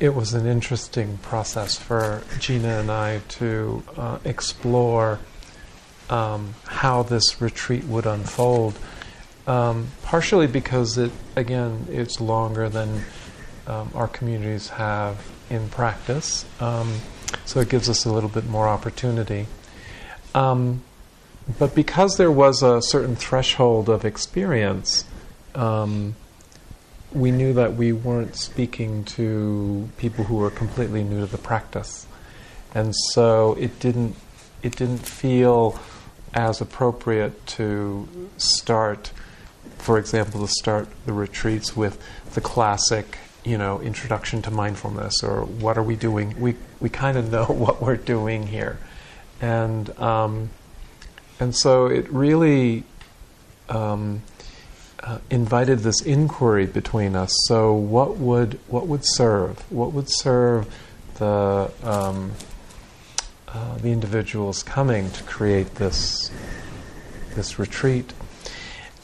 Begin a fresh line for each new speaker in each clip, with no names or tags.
it was an interesting process for Gina and I to uh, explore um, how this retreat would unfold. Um, partially because it, again, it's longer than um, our communities have in practice, um, so it gives us a little bit more opportunity. Um, but because there was a certain threshold of experience, um, we knew that we weren't speaking to people who were completely new to the practice, and so it didn't it didn't feel as appropriate to start, for example, to start the retreats with the classic, you know, introduction to mindfulness or what are we doing? We we kind of know what we're doing here, and um, and so it really. Um, uh, invited this inquiry between us. So, what would what would serve? What would serve the um, uh, the individuals coming to create this this retreat?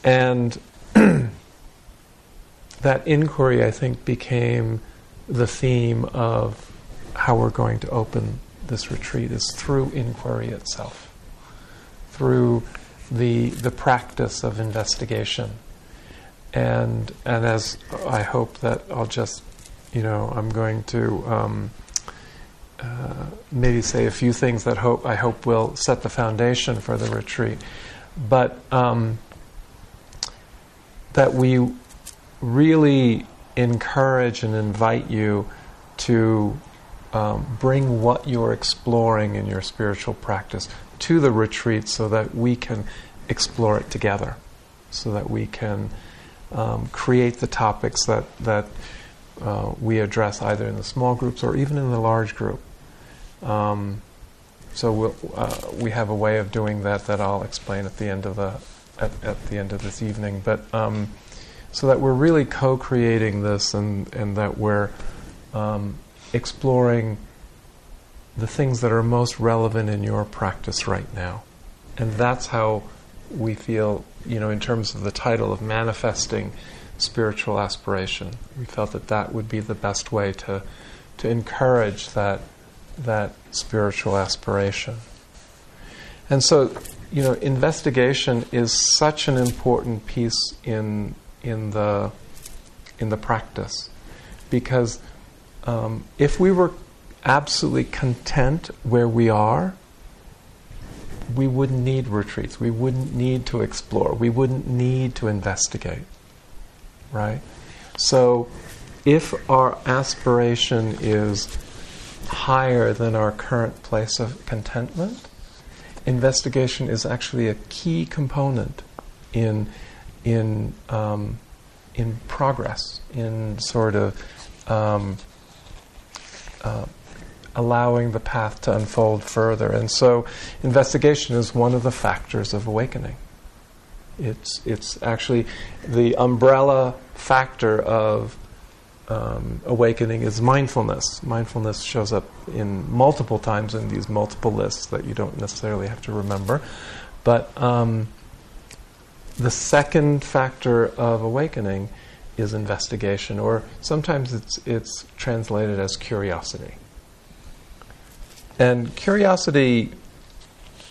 And that inquiry, I think, became the theme of how we're going to open this retreat is through inquiry itself, through the the practice of investigation and and as I hope that I'll just you know I'm going to um, uh, maybe say a few things that hope I hope will set the foundation for the retreat, but um, that we really encourage and invite you to um, bring what you're exploring in your spiritual practice to the retreat so that we can explore it together, so that we can um, create the topics that that uh, we address either in the small groups or even in the large group. Um, so we'll, uh, we have a way of doing that that I'll explain at the end of the at, at the end of this evening. But um, so that we're really co-creating this and and that we're um, exploring the things that are most relevant in your practice right now, and that's how we feel you know, in terms of the title of manifesting spiritual aspiration. We felt that that would be the best way to to encourage that that spiritual aspiration. And so, you know, investigation is such an important piece in in the in the practice because um, if we were absolutely content where we are, we wouldn't need retreats. We wouldn't need to explore. We wouldn't need to investigate. Right? So, if our aspiration is higher than our current place of contentment, investigation is actually a key component in in um, in progress, in sort of um, uh, allowing the path to unfold further. And so, investigation is one of the factors of awakening. It's, it's actually the umbrella factor of um, awakening is mindfulness. Mindfulness shows up in multiple times in these multiple lists that you don't necessarily have to remember. But um, the second factor of awakening is investigation, or sometimes it's, it's translated as curiosity. And curiosity,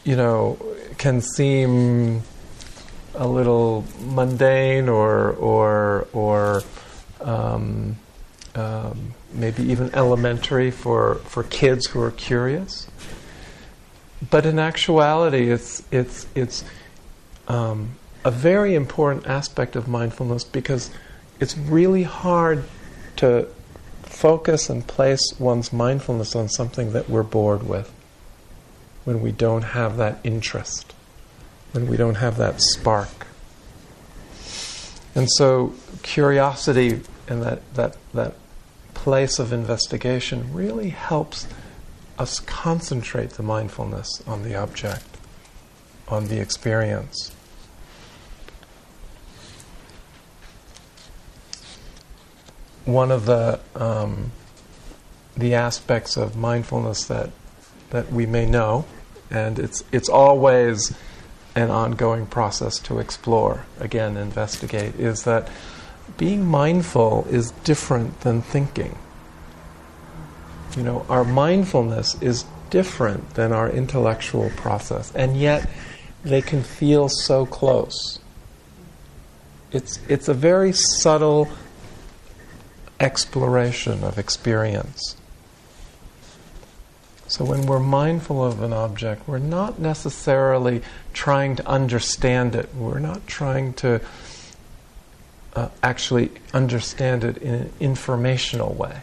you know, can seem a little mundane or or or um, um, maybe even elementary for for kids who are curious. But in actuality, it's it's it's um, a very important aspect of mindfulness because it's really hard to focus and place one's mindfulness on something that we're bored with, when we don't have that interest, when we don't have that spark. And so, curiosity and that, that, that place of investigation really helps us concentrate the mindfulness on the object, on the experience. One of the um, the aspects of mindfulness that that we may know, and it's it's always an ongoing process to explore, again, investigate, is that being mindful is different than thinking. You know, our mindfulness is different than our intellectual process, and yet they can feel so close. It's, it's a very subtle exploration of experience. So when we're mindful of an object, we're not necessarily trying to understand it. We're not trying to uh, actually understand it in an informational way.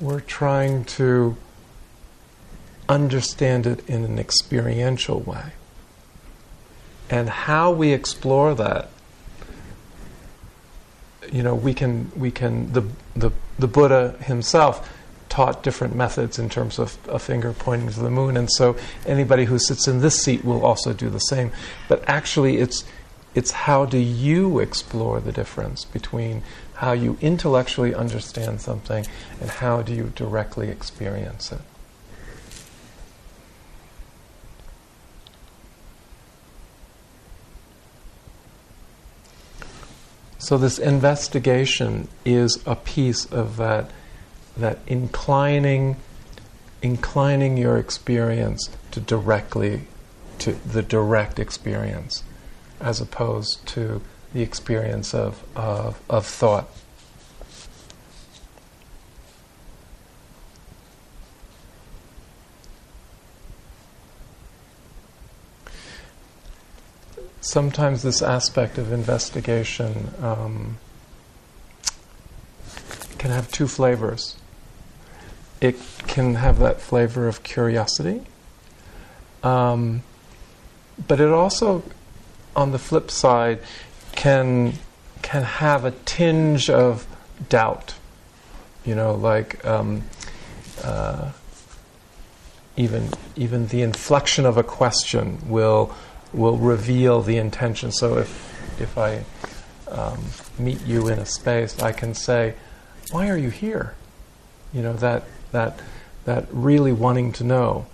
We're trying to understand it in an experiential way. And how we explore that, you know, we can, we can the, the, the Buddha himself taught different methods in terms of a finger pointing to the moon, and so anybody who sits in this seat will also do the same. But actually, it's, it's how do you explore the difference between how you intellectually understand something and how do you directly experience it. So this investigation is a piece of that that inclining inclining your experience to directly to the direct experience as opposed to the experience of, of, of thought. Sometimes this aspect of investigation um, can have two flavors. It can have that flavor of curiosity, um, but it also, on the flip side, can can have a tinge of doubt. You know, like um, uh, even even the inflection of a question will will reveal the intention. So if if I um, meet you in a space, I can say why are you here? You know, that, that, that really wanting to know.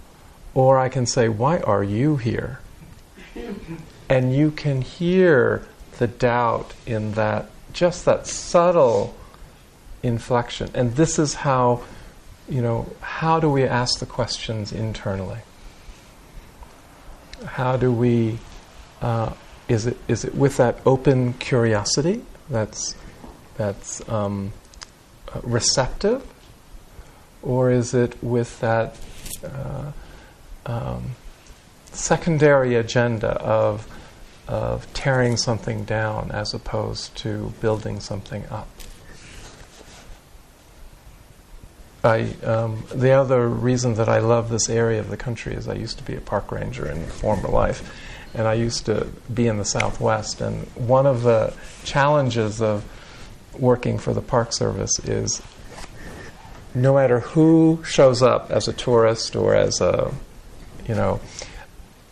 Or I can say, why are you here? And you can hear the doubt in that, just that subtle inflection. And this is how, you know, how do we ask the questions internally? How do we, uh, is, it, is it with that open curiosity that's, that's, um, receptive, or is it with that uh, um, secondary agenda of of tearing something down as opposed to building something up? I, um, the other reason that I love this area of the country is I used to be a park ranger in former life, and I used to be in the Southwest. And one of the challenges of working for the Park Service is no matter who shows up as a tourist or as a, you know,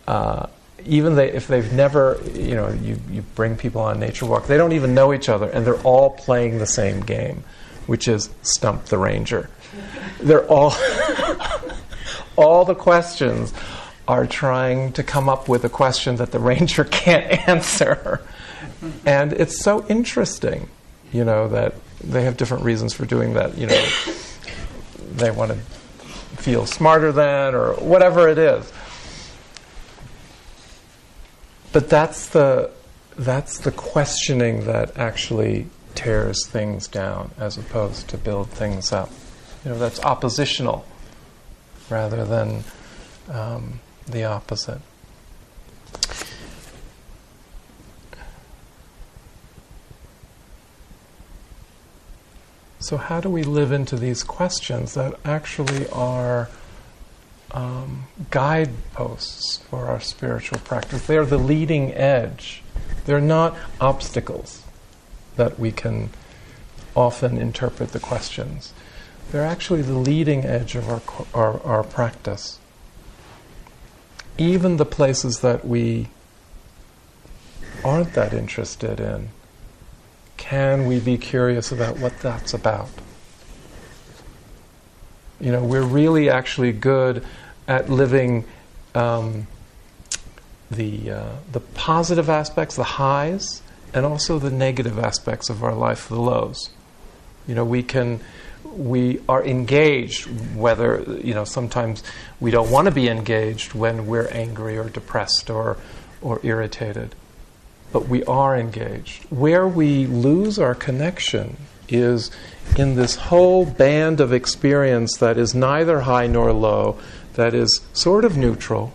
uh, even they, if they've never, you know, you, you bring people on nature walk, they don't even know each other, and they're all playing the same game, which is stump the ranger. They're all, all the questions are trying to come up with a question that the ranger can't answer. And it's so interesting you know, that they have different reasons for doing that. You know, they want to feel smarter than, or whatever it is. But that's the that's the questioning that actually tears things down, as opposed to build things up. You know, that's oppositional rather than um, the opposite. So, how do we live into these questions that actually are um, guideposts for our spiritual practice? They're the leading edge. They're not obstacles that we can often interpret the questions. They're actually the leading edge of our, our, our practice. Even the places that we aren't that interested in can we be curious about what that's about? You know, we're really actually good at living um, the, uh, the positive aspects, the highs, and also the negative aspects of our life, the lows. You know, we can, we are engaged, whether, you know, sometimes we don't want to be engaged when we're angry or depressed or, or irritated, but we are engaged. Where we lose our connection is in this whole band of experience that is neither high nor low, that is sort of neutral,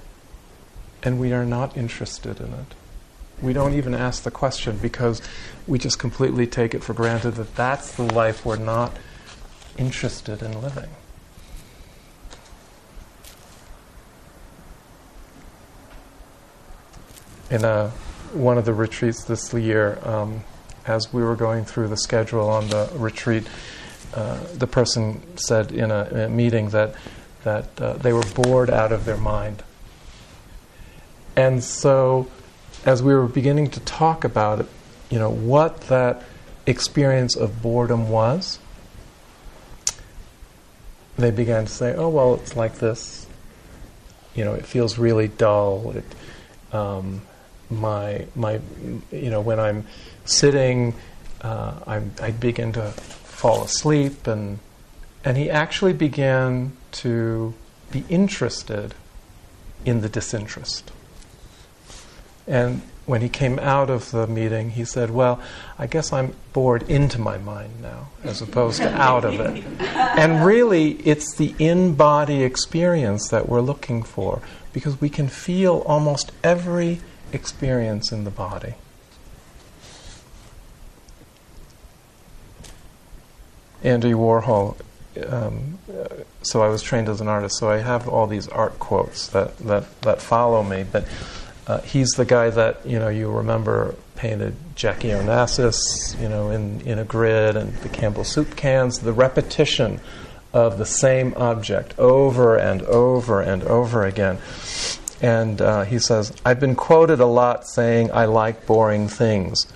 and we are not interested in it. We don't even ask the question because we just completely take it for granted that that's the life we're not interested in living. In a, one of the retreats this year, um, as we were going through the schedule on the retreat, uh, the person said in a, in a meeting that that uh, they were bored out of their mind. And so, as we were beginning to talk about it, you know, what that experience of boredom was, they began to say, "Oh well, it's like this. You know, it feels really dull. It, um, my my, you know, when I'm sitting, uh, i I begin to fall asleep, and and he actually began to be interested in the disinterest. And when he came out of the meeting, he said, Well, I guess I'm bored into my mind now, as opposed to out of it. And really, it's the in body experience that we're looking for, because we can feel almost every experience in the body. Andy Warhol. Um, so I was trained as an artist, so I have all these art quotes that, that, that follow me. But uh, he's the guy that you know you remember painted Jackie Onassis, you know, in, in a grid, and the Campbell soup cans. The repetition of the same object over and over and over again. And uh, he says, I've been quoted a lot saying I like boring things,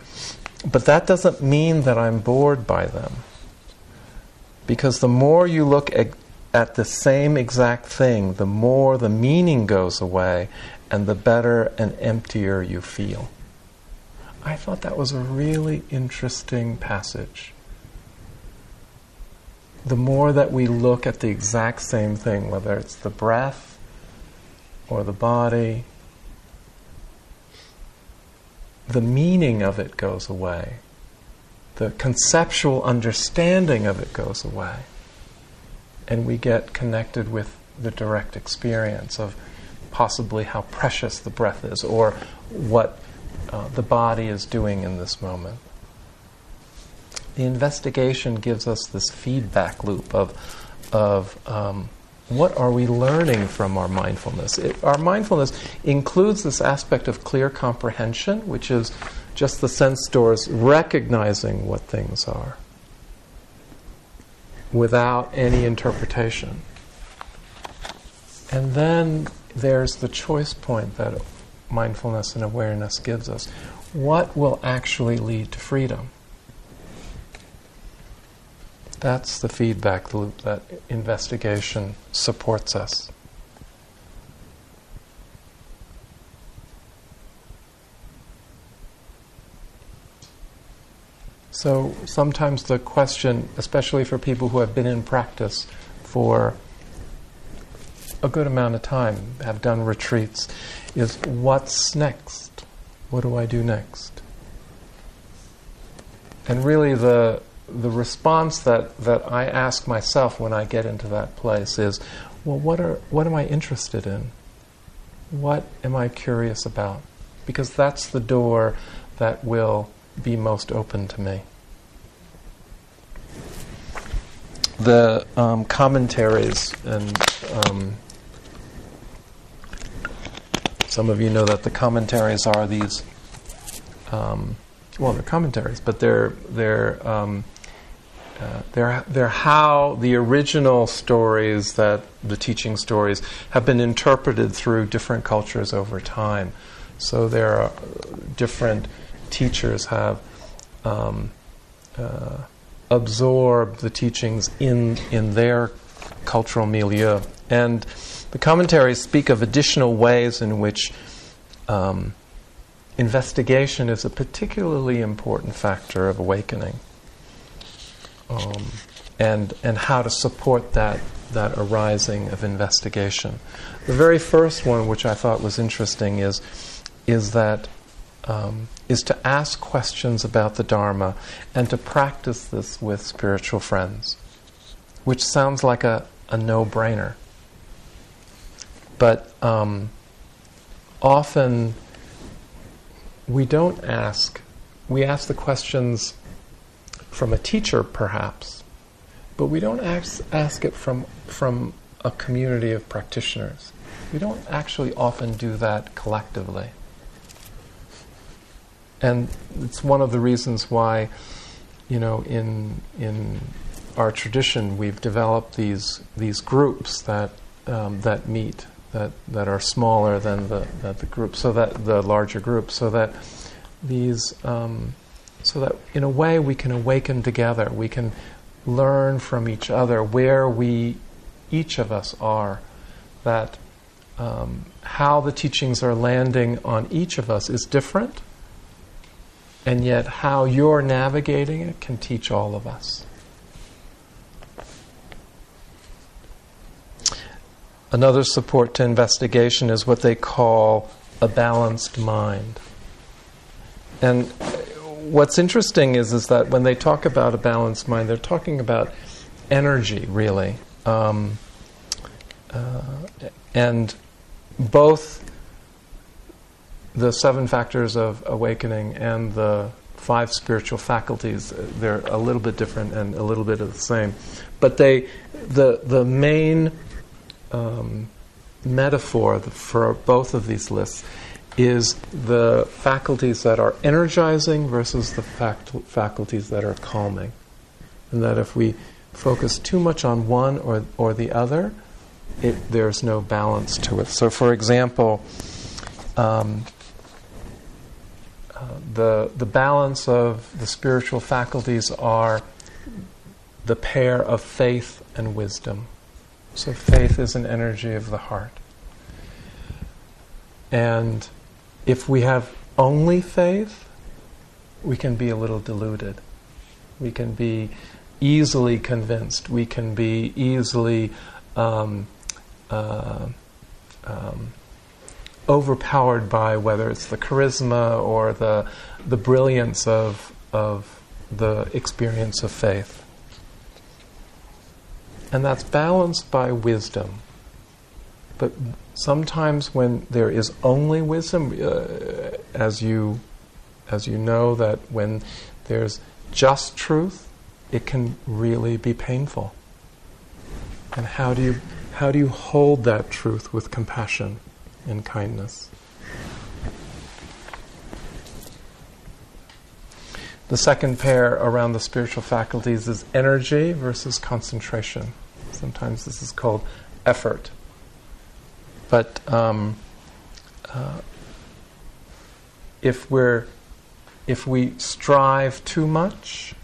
but that doesn't mean that I'm bored by them. Because the more you look at, at the same exact thing, the more the meaning goes away and the better and emptier you feel. I thought that was a really interesting passage. The more that we look at the exact same thing, whether it's the breath or the body, the meaning of it goes away the conceptual understanding of it goes away. And we get connected with the direct experience of possibly how precious the breath is or what uh, the body is doing in this moment. The investigation gives us this feedback loop of, of um, what are we learning from our mindfulness? It, our mindfulness includes this aspect of clear comprehension, which is just the sense doors recognizing what things are without any interpretation. And then there's the choice point that mindfulness and awareness gives us. What will actually lead to freedom? That's the feedback loop that investigation supports us. So sometimes the question, especially for people who have been in practice for a good amount of time, have done retreats, is what's next? What do I do next? And really, the the response that, that I ask myself when I get into that place is, well, what are what am I interested in? What am I curious about? Because that's the door that will be most open to me. The um, commentaries, and um, some of you know that the commentaries are these. Um, well, they're commentaries, but they're they're um, uh, they're they're how the original stories that the teaching stories have been interpreted through different cultures over time. So there are different teachers have um, uh, absorbed the teachings in, in their cultural milieu. And the commentaries speak of additional ways in which um, investigation is a particularly important factor of awakening. um, and and how to support that that arising of investigation. The very first one, which I thought was interesting, is is that um, is to ask questions about the Dharma and to practice this with spiritual friends, which sounds like a, a no brainer. But um, often we don't ask, we ask the questions from a teacher perhaps, but we don't ask, ask it from, from a community of practitioners. We don't actually often do that collectively. And it's one of the reasons why, you know, in, in our tradition, we've developed these, these groups that, um, that meet, that, that are smaller than the, that the group, so that the larger group, so that these, um, so that in a way we can awaken together. We can learn from each other where we, each of us are, that um, how the teachings are landing on each of us is different, and yet how you're navigating it can teach all of us. Another support to investigation is what they call a balanced mind. And what's interesting is, is that when they talk about a balanced mind, they're talking about energy, really. Um, uh, and both the seven factors of awakening and the five spiritual faculties, they're a little bit different and a little bit of the same. But they, the, the main um, metaphor for both of these lists is the faculties that are energizing versus the fact- faculties that are calming. And that if we focus too much on one or, or the other, it, there's no balance to it. So, for example, um, uh, the, the balance of the spiritual faculties are the pair of faith and wisdom. So, faith is an energy of the heart. And if we have only faith, we can be a little deluded. We can be easily convinced. We can be easily um, uh, um, overpowered by whether it's the charisma or the the brilliance of of the experience of faith. And that's balanced by wisdom. But sometimes when there is only wisdom, uh, as you as you know that when there's just truth, it can really be painful. And how do you how do you hold that truth with compassion and kindness? The second pair around the spiritual faculties is energy versus concentration. Sometimes this is called effort. But um, uh, if we're if we strive too much,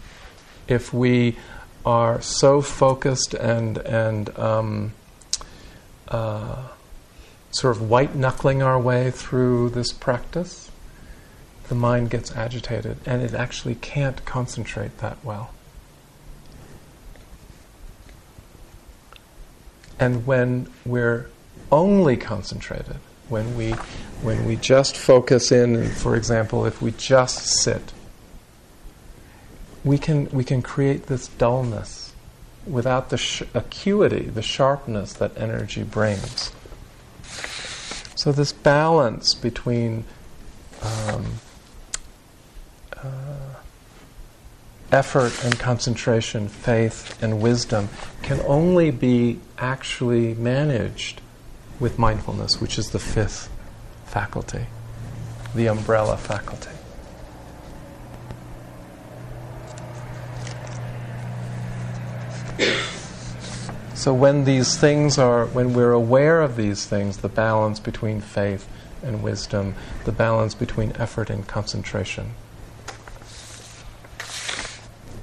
if we are so focused and and um, uh, sort of white knuckling our way through this practice, the mind gets agitated and it actually can't concentrate that well. And when we're only concentrated, when we, when we just focus in, for example, if we just sit, we can, we can create this dullness without the sh- acuity, the sharpness that energy brings. So, this balance between um, uh, effort and concentration, faith and wisdom, can only be actually managed with mindfulness, which is the fifth faculty, the umbrella faculty. So when these things are, when we're aware of these things, the balance between faith and wisdom, the balance between effort and concentration,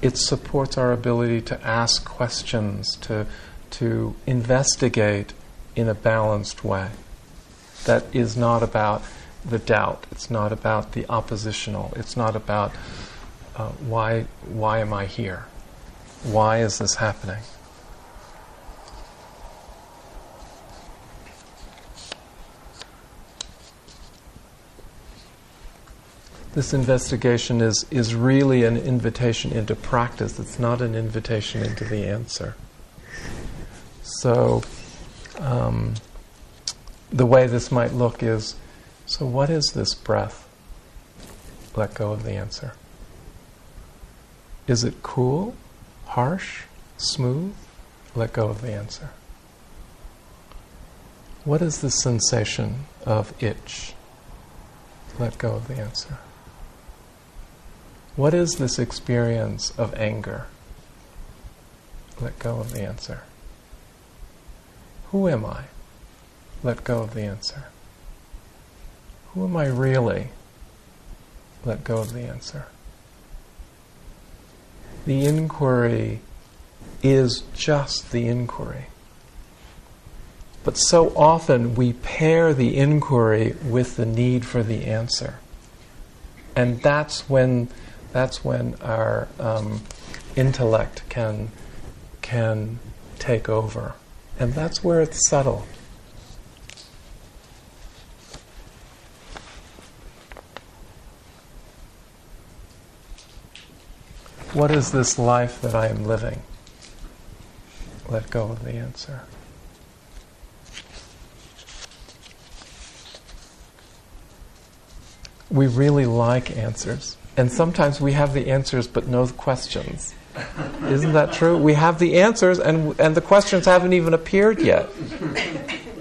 it supports our ability to ask questions, to, to investigate in a balanced way. That is not about the doubt. It's not about the oppositional. It's not about uh, why why am I here. Why is this happening? This investigation is, is really an invitation into practice. It's not an invitation into the answer. So, um, the way this might look is so, what is this breath? Let go of the answer. Is it cool, harsh, smooth? Let go of the answer. What is the sensation of itch? Let go of the answer. What is this experience of anger? Let go of the answer. Who am I? Let go of the answer. Who am I really? Let go of the answer. The inquiry is just the inquiry. But so often we pair the inquiry with the need for the answer. And that's when, that's when our um, intellect can, can take over. And that's where it's subtle. What is this life that I am living? Let go of the answer. We really like answers. And sometimes we have the answers but no questions. Isn't that true? We have the answers and, and the questions haven't even appeared yet.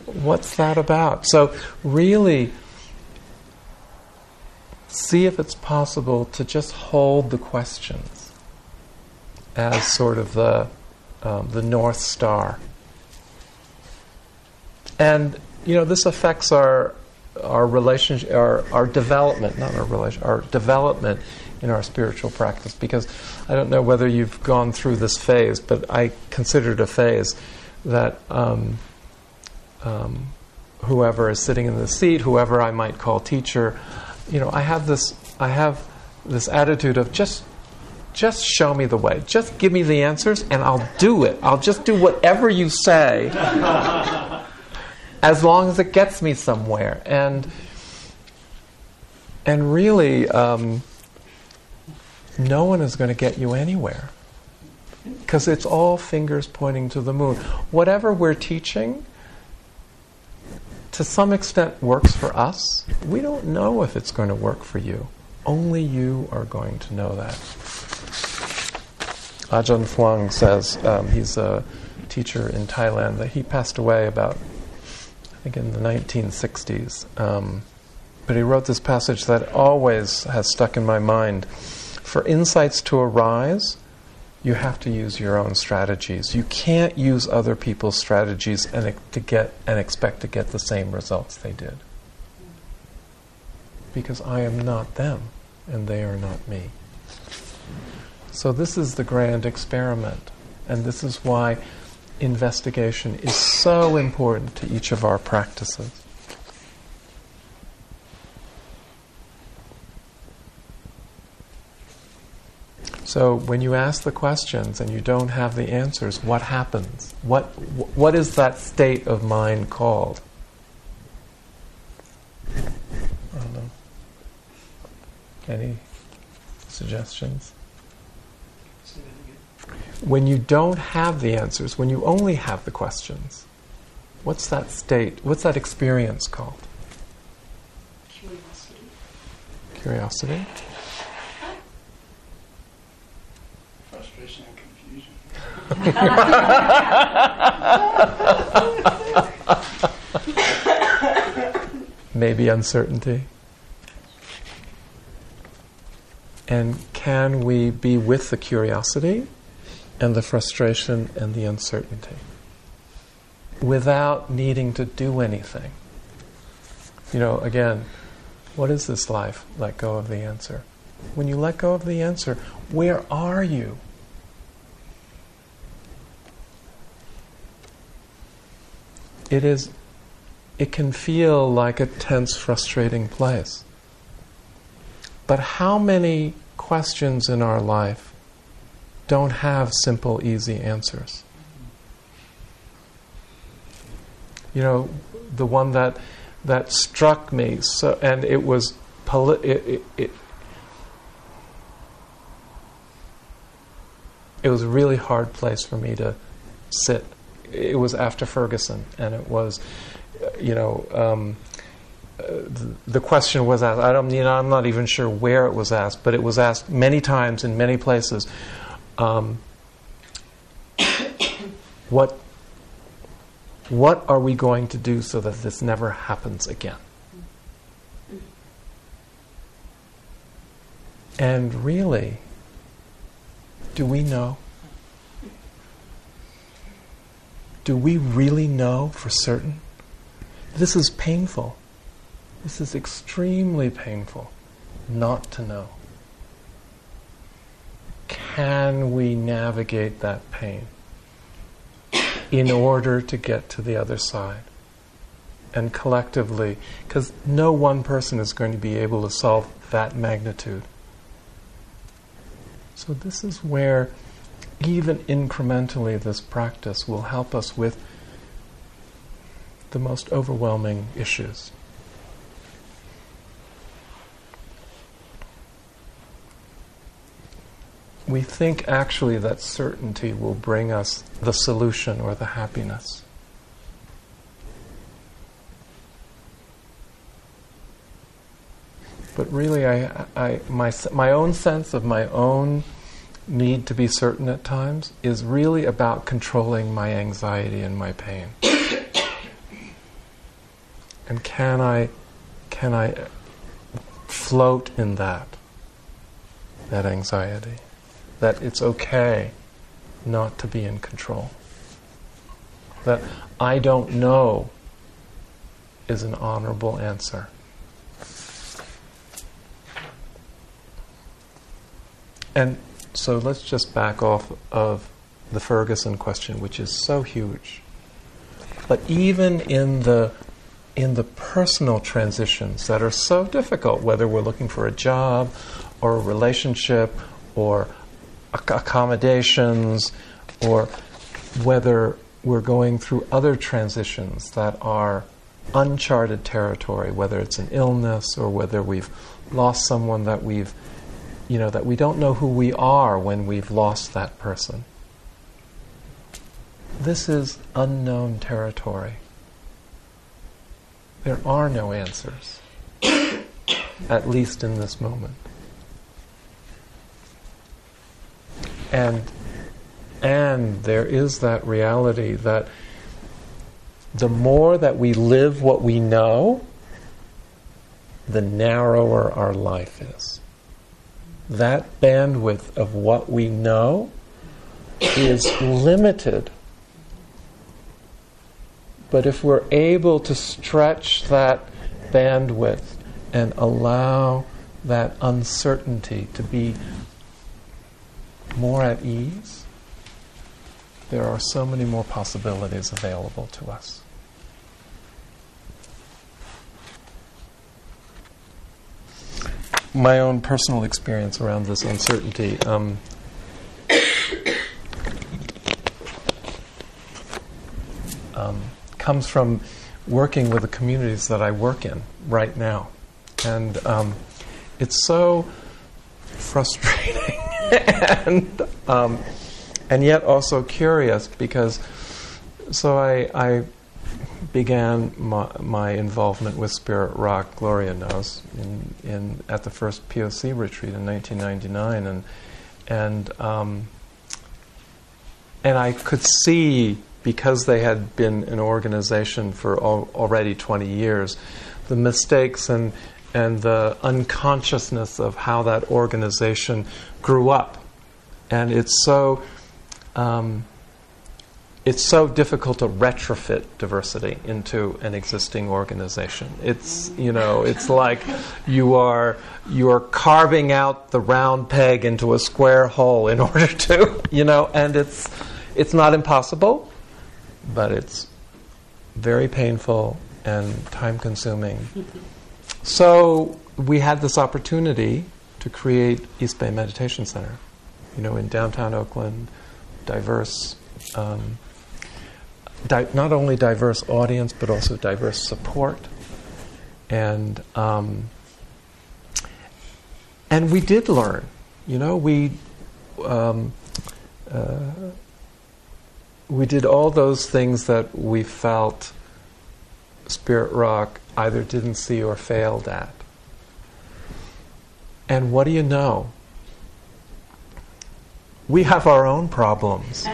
What's that about? So, really, see if it's possible to just hold the questions as sort of the, um, the North Star. And, you know, this affects our, our relationship, our, our development, not our relation, our development in our spiritual practice. Because I don't know whether you've gone through this phase, but I consider it a phase that um, um, whoever is sitting in the seat, whoever I might call teacher, you know, I have this, I have this attitude of just just show me the way. Just give me the answers and I'll do it. I'll just do whatever you say as long as it gets me somewhere. And, and really, um, no one is going to get you anywhere because it's all fingers pointing to the moon. Whatever we're teaching, to some extent, works for us. We don't know if it's going to work for you. Only you are going to know that. Ajahn Fuang says um, he's a teacher in Thailand that he passed away about, think, in the 1960s. Um, but he wrote this passage that always has stuck in my mind. For insights to arise, you have to use your own strategies. You can't use other people's strategies and to get and expect to get the same results they did. Because I am not them and they are not me. So, this is the grand experiment, and this is why investigation is so important to each of our practices. So when you ask the questions and you don't have the answers, what happens? What what is that state of mind called? Any suggestions? When you don't have the answers, when you only have the questions, what's that state, what's that experience called?
Curiosity.
Curiosity?
Frustration and confusion.
Maybe uncertainty. And can we be with the curiosity and the frustration and the uncertainty without needing to do anything. You know, again, what is this life? Let go of the answer. When you let go of the answer, where are you? It is it can feel like a tense, frustrating place. But how many questions in our life don't have simple, easy answers. You know, the one that that struck me so, and it was poli- it, it, it, it was a really hard place for me to sit. It was after Ferguson, and it was, you know, um, uh, the question was asked. I don't, you know, I'm not even sure where it was asked, but it was asked many times in many places. Um, what what are we going to do so that this never happens again? And really, do we know? Do we really know for certain? This is painful. This is extremely painful not to know. Can we navigate that pain in order to get to the other side? And collectively, because no one person is going to be able to solve that magnitude. So, this is where, even incrementally, this practice will help us with the most overwhelming issues. We think actually that certainty will bring us the solution or the happiness. But really, I, I, my, my own sense of my own need to be certain at times is really about controlling my anxiety and my pain. and can I, can I float in that, that anxiety? That it's okay not to be in control. That I don't know is an honorable answer. And so let's just back off of the Ferguson question, which is so huge. But even in the in the personal transitions that are so difficult, whether we're looking for a job or a relationship or accommodations or whether we're going through other transitions that are uncharted territory, whether it's an illness or whether we've lost someone that we've, you know, that we don't know who we are when we've lost that person. This is unknown territory. There are no answers, at least in this moment. And and there is that reality that the more that we live what we know, the narrower our life is. That bandwidth of what we know is limited. But if we're able to stretch that bandwidth and allow that uncertainty to be more at ease, there are so many more possibilities available to us. My own personal experience around this uncertainty. Um, um, comes from working with the communities that I work in right now. And um, it's so frustrating and um, and yet also curious because so I, I began my, my, involvement with Spirit Rock. Gloria knows in, in at the first POC retreat in 1999, and and um, and I could see because they had been an organization for al- already 20 years, the mistakes and and the unconsciousness of how that organization grew up. And it's so um, it's so difficult to retrofit diversity into an existing organization. It's you know it's like you are you are carving out the round peg into a square hole in order to you know and it's it's not impossible, but it's very painful and time consuming. So we had this opportunity to create East Bay Meditation Center. you know, in downtown Oakland, diverse, um, di- not only diverse audience, but also diverse support. And, um, and we did learn, you know, we, um, uh, we did all those things that we felt Spirit Rock either didn't see or failed at. And what do you know? We have our own problems.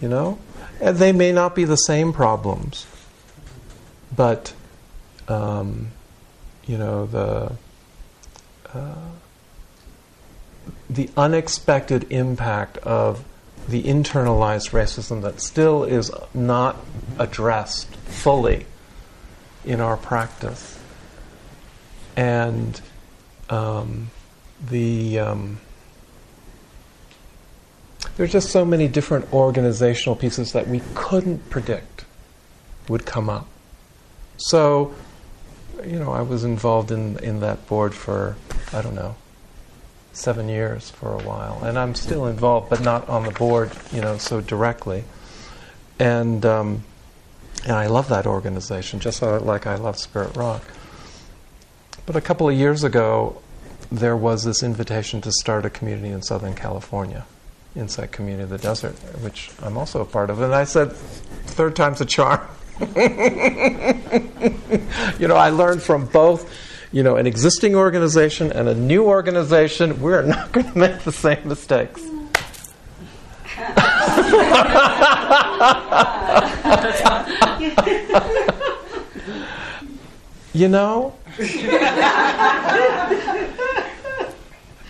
You know? And they may not be the same problems. But, um, you know, the. Uh, the unexpected impact of the internalized racism that still is not addressed fully in our practice. And um, the um, there's just so many different organizational pieces that we couldn't predict would come up. So, you know, I was involved in, in that board for, I don't know, seven years for a while. And I'm still involved, but not on the board, you know, so directly. And, um, and I love that organization, just like I love Spirit Rock. But a couple of years ago, there was this invitation to start a community in Southern California, Insight Community of the Desert, which I'm also a part of. And I said, third time's a charm. you know, I learned from both, you know, an existing organization and a new organization. We're not going to make the same mistakes. you know?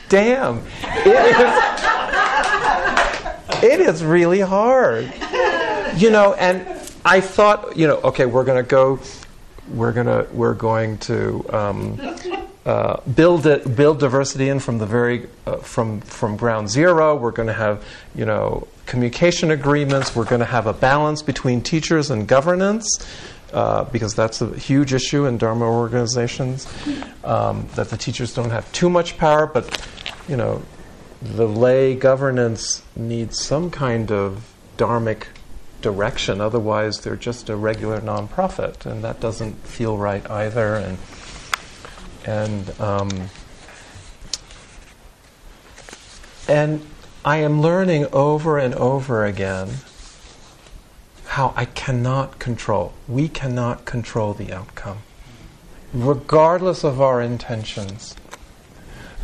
Damn. It is, it is really hard. You know, and I thought, you know, okay, we're going to go, we're going to, we're going to um, uh, build it, build diversity in from the very, uh, from from ground zero. We're going to have, you know, communication agreements. We're going to have a balance between teachers and governance. Uh, because that's a huge issue in Dharma organizations, um, that the teachers don't have too much power, but you know, the lay governance needs some kind of dharmic direction. Otherwise, they're just a regular nonprofit, and that doesn't feel right either. And and um, and I am learning over and over again how I cannot control. We cannot control the outcome, regardless of our intentions,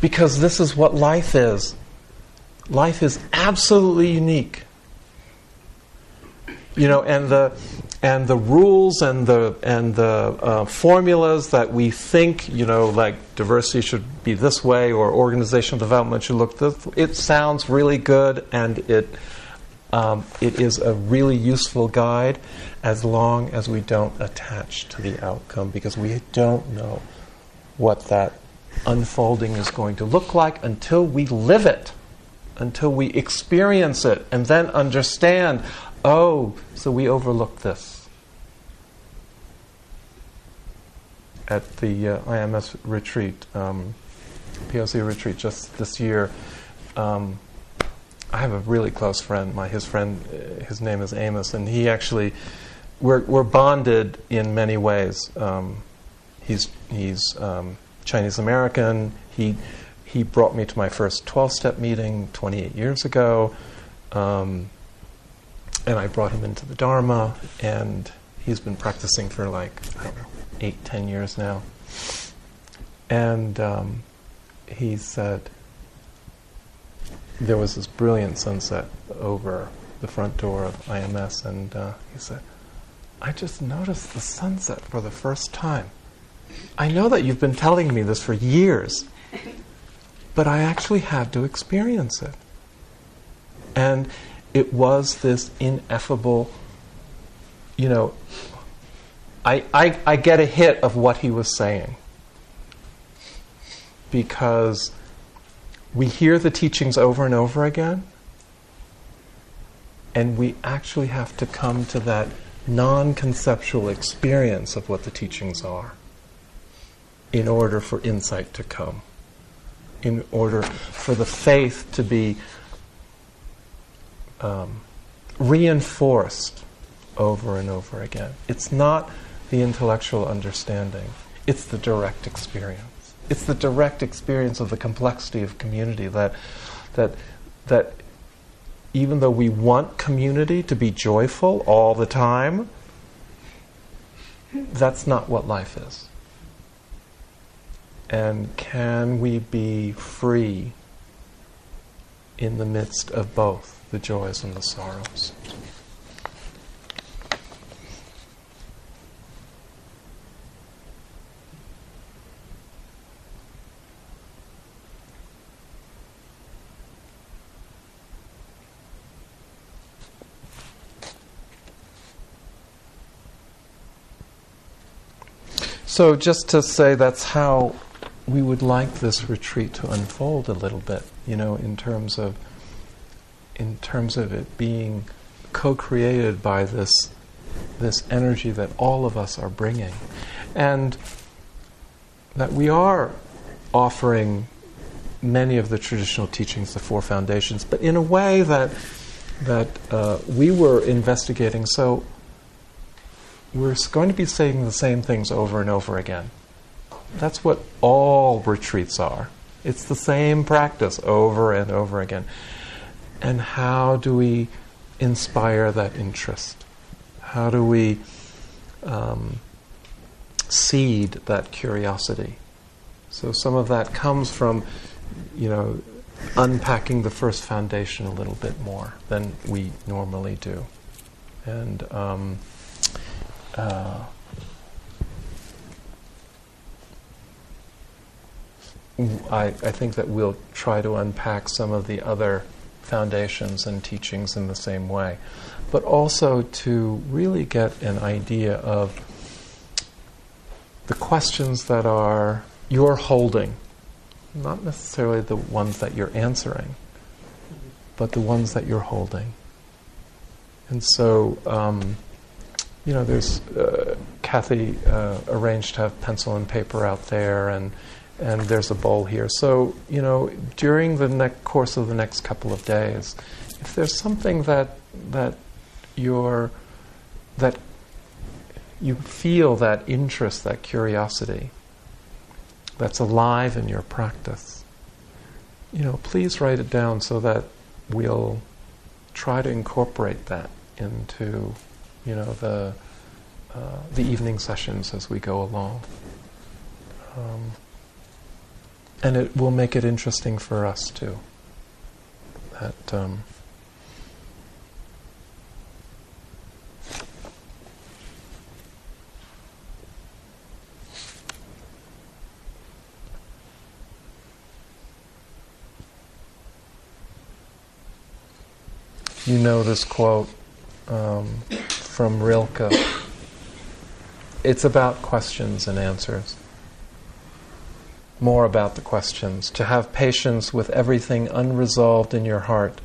because this is what life is. Life is absolutely unique you know, and the and the rules and the and the uh, formulas that we think, you know, like diversity should be this way or organizational development should look this. It sounds really good, and it um, it is a really useful guide, as long as we don't attach to the outcome, because we don't know what that unfolding is going to look like until we live it, until we experience it, and then understand Oh, so we overlooked this. At the uh, IMS retreat, um, POC retreat just this year, um, I have a really close friend. My his friend, uh, his name is Amos, and he actually we're we're bonded in many ways. Um, he's he's um, Chinese American. He he brought me to my first 12 step meeting 28 years ago. Um, and I brought him into the Dharma, and he's been practicing for like, know, eight, ten years now. And um, he said, there was this brilliant sunset over the front door of IMS, and uh, he said, I just noticed the sunset for the first time. I know that you've been telling me this for years, but I actually had to experience it. And it was this ineffable, you know, I, I, I get a hit of what he was saying because we hear the teachings over and over again, and we actually have to come to that non conceptual experience of what the teachings are in order for insight to come. in order for the faith to be um, reinforced over and over again. It's not the intellectual understanding, it's the direct experience. It's the direct experience of the complexity of community that, that, that even though we want community to be joyful all the time, that's not what life is. And can we be free in the midst of both the joys and the sorrows? So, just to say that's how we would like this retreat to unfold a little bit, you know, in terms of in terms of it being co-created by this this energy that all of us are bringing, and that we are offering many of the traditional teachings, the four foundations, but in a way that that uh, we were investigating so we're going to be saying the same things over and over again. That's what all retreats are. It's the same practice over and over again. And how do we inspire that interest? How do we um, seed that curiosity? So some of that comes from, you know, unpacking the first foundation a little bit more than we normally do. And um, uh, I, I think that we'll try to unpack some of the other foundations and teachings in the same way, but also to really get an idea of the questions that are you're holding, not necessarily the ones that you're answering, but the ones that you're holding. And so, um, you know, there's uh, Kathy uh, arranged to have pencil and paper out there, and and there's a bowl here. So you know, during the next course of the next couple of days, if there's something that that you're that you feel that interest, that curiosity, that's alive in your practice, you know, please write it down so that we'll try to incorporate that into you know, the, uh, the evening sessions as we go along. Um, and it will make it interesting for us too. That um, you know this quote um, from Rilke. It's about questions and answers. More about the questions. To have patience with everything unresolved in your heart,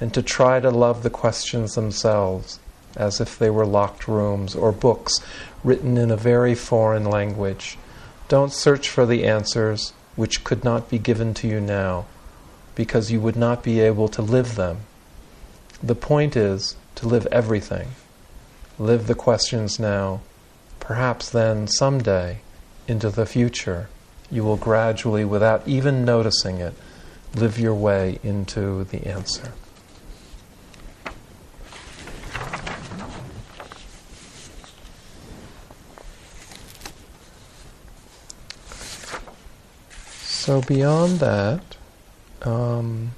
and to try to love the questions themselves as if they were locked rooms or books written in a very foreign language. Don't search for the answers which could not be given to you now, because you would not be able to live them. The point is to live everything live the questions now. Perhaps then, someday, into the future, you will gradually, without even noticing it, live your way into the answer. So, beyond that, um,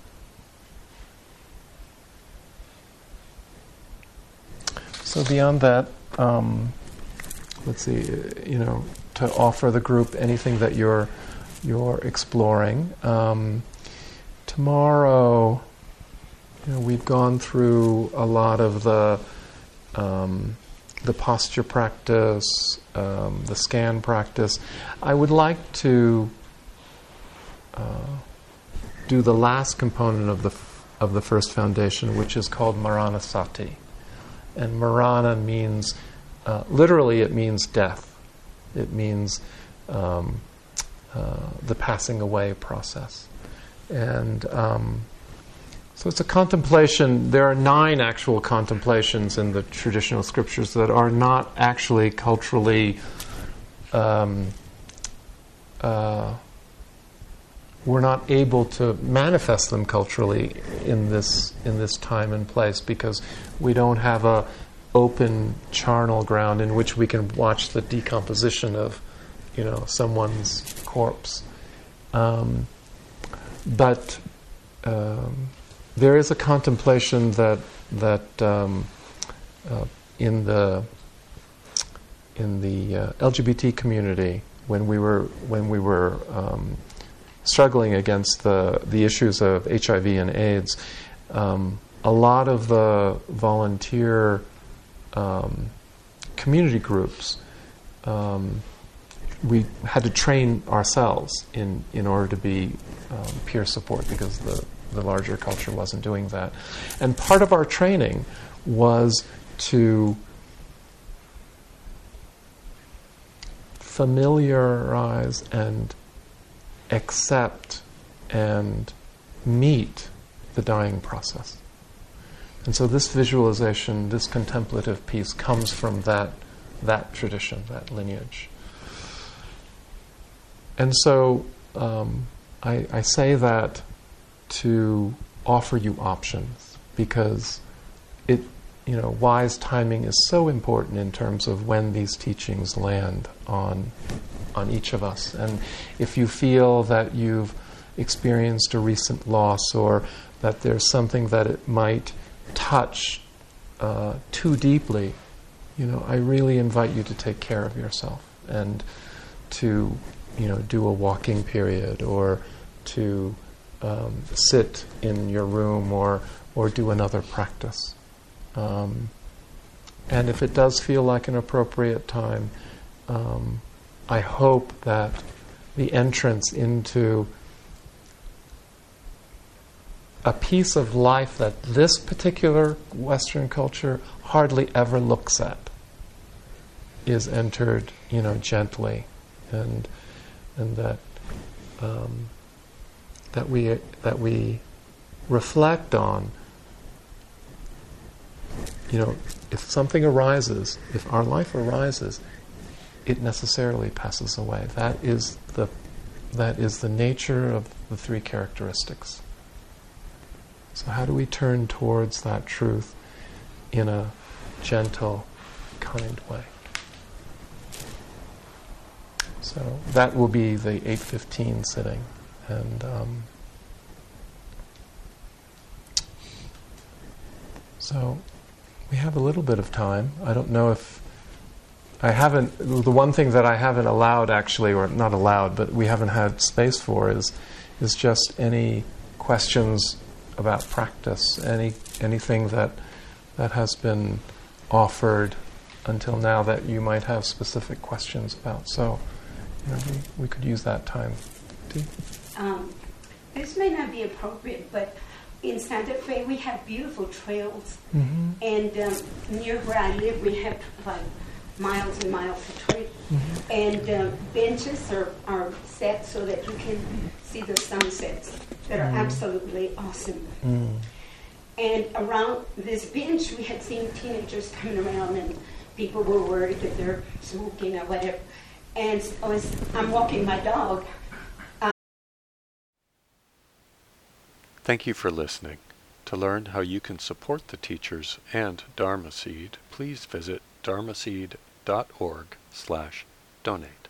So beyond that, um, let's see, you know, to offer the group anything that you're you're exploring. Um, tomorrow, you know, we've gone through a lot of the um, the posture practice, um, the scan practice. I would like to uh, do the last component of the f- of the first foundation, which is called Maranasati and Marana means, uh, literally, it means death. It means um, uh, the passing away process. and um, so it's a contemplation. There are nine actual contemplations in the traditional scriptures that are not actually culturally. Um, uh, we're not able to manifest them culturally in this in this time and place because we don't have a open charnel ground in which we can watch the decomposition of you know someone's corpse. Um, but um, there is a contemplation that that um, uh, in the in the uh, LGBT community when we were when we were um, struggling against the the issues of HIV and AIDS, um, a lot of the volunteer um, community groups um, we had to train ourselves in in order to be um, peer support because the the larger culture wasn't doing that, and part of our training was to familiarize and accept and meet the dying process. And so this visualization, this contemplative piece comes from that, that tradition, that lineage. And so um, I, I say that to offer you options because it, you know, wise timing is so important in terms of when these teachings land on on each of us. And if you feel that you've experienced a recent loss or that there's something that it might touch uh, too deeply, you know, I really invite you to take care of yourself and to, you know, do a walking period or to um, sit in your room or or do another practice. Um, and if it does feel like an appropriate time, um, I hope that the entrance into a piece of life that this particular Western culture hardly ever looks at is entered, you know, gently, and and that um, that we that we reflect on. You know, if something arises, if our life arises, it necessarily passes away. That is the that is the nature of the three characteristics. So how do we turn towards that truth in a gentle, kind way? So that will be the 8:15 sitting, and um, so we have a little bit of time. I don't know if I haven't. The one thing that I haven't allowed, actually, or not allowed, but we haven't had space for, is is just any questions about practice, any anything that that has been offered until now that you might have specific questions about. So, you know, we, we could use that time.
Um, this may not be appropriate, but in Santa Fe we have beautiful trails, mm-hmm. and um, near where I live we have like miles and miles of trails, Mm-hmm. And uh, benches are, are set so that you can see the sunsets that are mm. absolutely awesome. Mm. And around this bench, we had seen teenagers coming around, and people were worried that they're smoking or whatever. And as I'm walking my dog. Uh,
Thank you for listening. To learn how you can support the teachers and Dharma Seed, please visit dharmaseed.org slash donate.